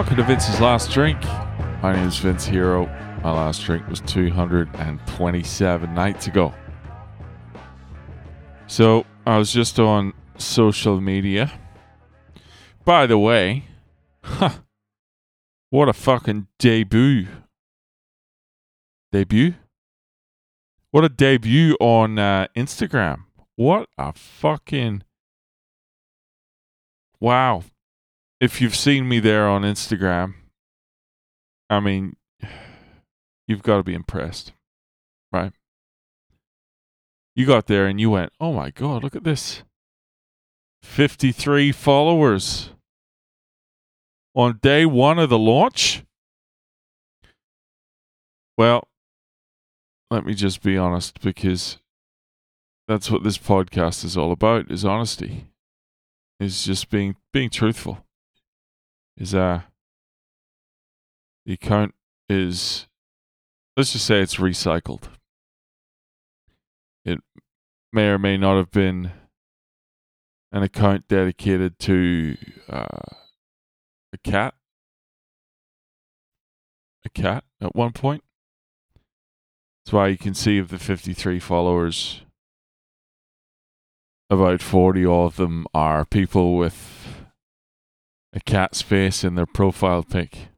Welcome to Vince's Last Drink. My name is Vince Hero. My last drink was 227 nights ago. So I was just on social media. By the way, huh, what a fucking debut. Debut? What a debut on uh, Instagram. What a fucking. Wow. If you've seen me there on Instagram, I mean, you've got to be impressed, right? You got there and you went, oh my God, look at this. 53 followers on day one of the launch. Well, let me just be honest because that's what this podcast is all about is honesty. Is just being being truthful. Is uh the account is let's just say it's recycled. It may or may not have been an account dedicated to uh, a cat. A cat at one point. That's why you can see of the 53 followers, about 40 of them are people with a cat's face in their profile pic.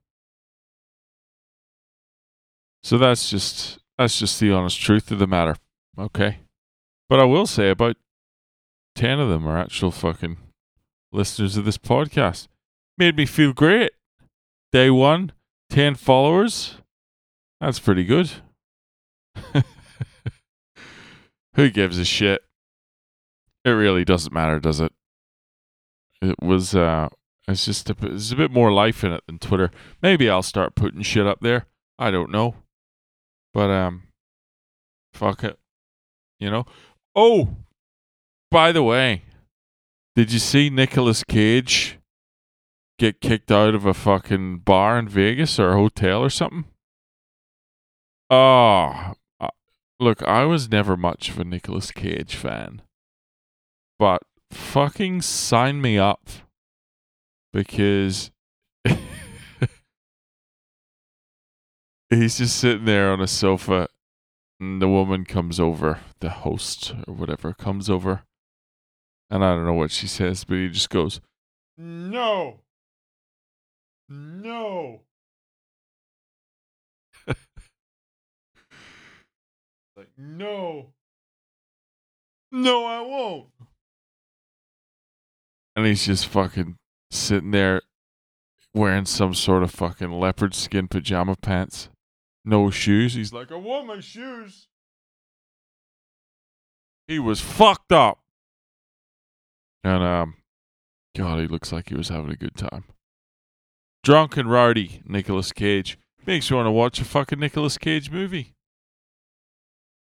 So that's just that's just the honest truth of the matter. Okay. But I will say about 10 of them are actual fucking listeners of this podcast. Made me feel great. Day one, 10 followers. That's pretty good. Who gives a shit? It really doesn't matter, does it? It was, uh, it's just a, a bit more life in it than Twitter. Maybe I'll start putting shit up there. I don't know. But, um, fuck it. You know? Oh, by the way, did you see Nicolas Cage get kicked out of a fucking bar in Vegas or a hotel or something? Oh, look, I was never much of a Nicolas Cage fan, but fucking sign me up because he's just sitting there on a sofa and the woman comes over, the host or whatever comes over. And I don't know what she says, but he just goes, No. No. like, no. No, I won't. And he's just fucking sitting there wearing some sort of fucking leopard skin pajama pants no shoes. He's like, I want my shoes. He was fucked up. And um God, he looks like he was having a good time. Drunk and rowdy, Nicolas Cage. Makes you want to watch a fucking Nicolas Cage movie.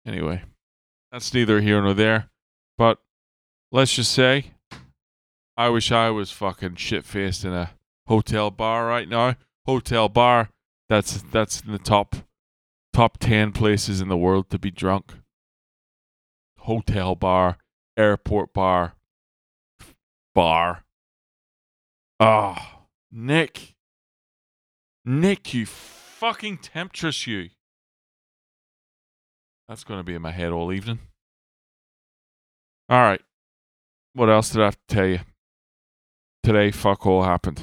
Anyway, that's neither here nor there. But let's just say, I wish I was fucking shit faced in a hotel bar right now. Hotel bar, that's that's in the top top 10 places in the world to be drunk. Hotel bar, airport bar, bar. Ah, oh, Nick. Nick, you fucking temptress, you. That's going to be in my head all evening. All right. What else did I have to tell you? Today, fuck all happened.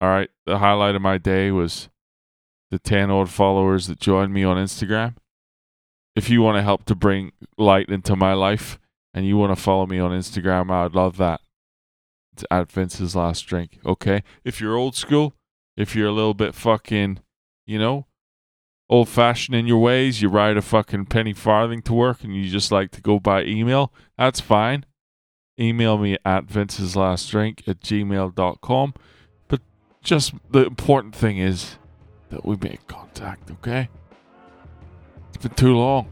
All right. The highlight of my day was the 10 odd followers that joined me on Instagram. If you want to help to bring light into my life and you want to follow me on Instagram, I would love that. It's at Vince's Last Drink. Okay. If you're old school, if you're a little bit fucking, you know, old fashioned in your ways, you ride a fucking penny farthing to work and you just like to go by email, that's fine. Email me at Vince's Last Drink at gmail.com. But just the important thing is that we make contact, okay? It's been too long.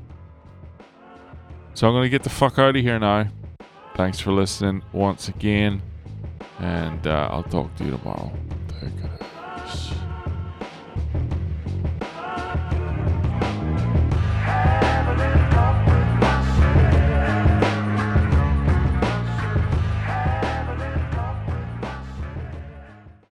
So I'm going to get the fuck out of here now. Thanks for listening once again. And uh, I'll talk to you tomorrow. Take care.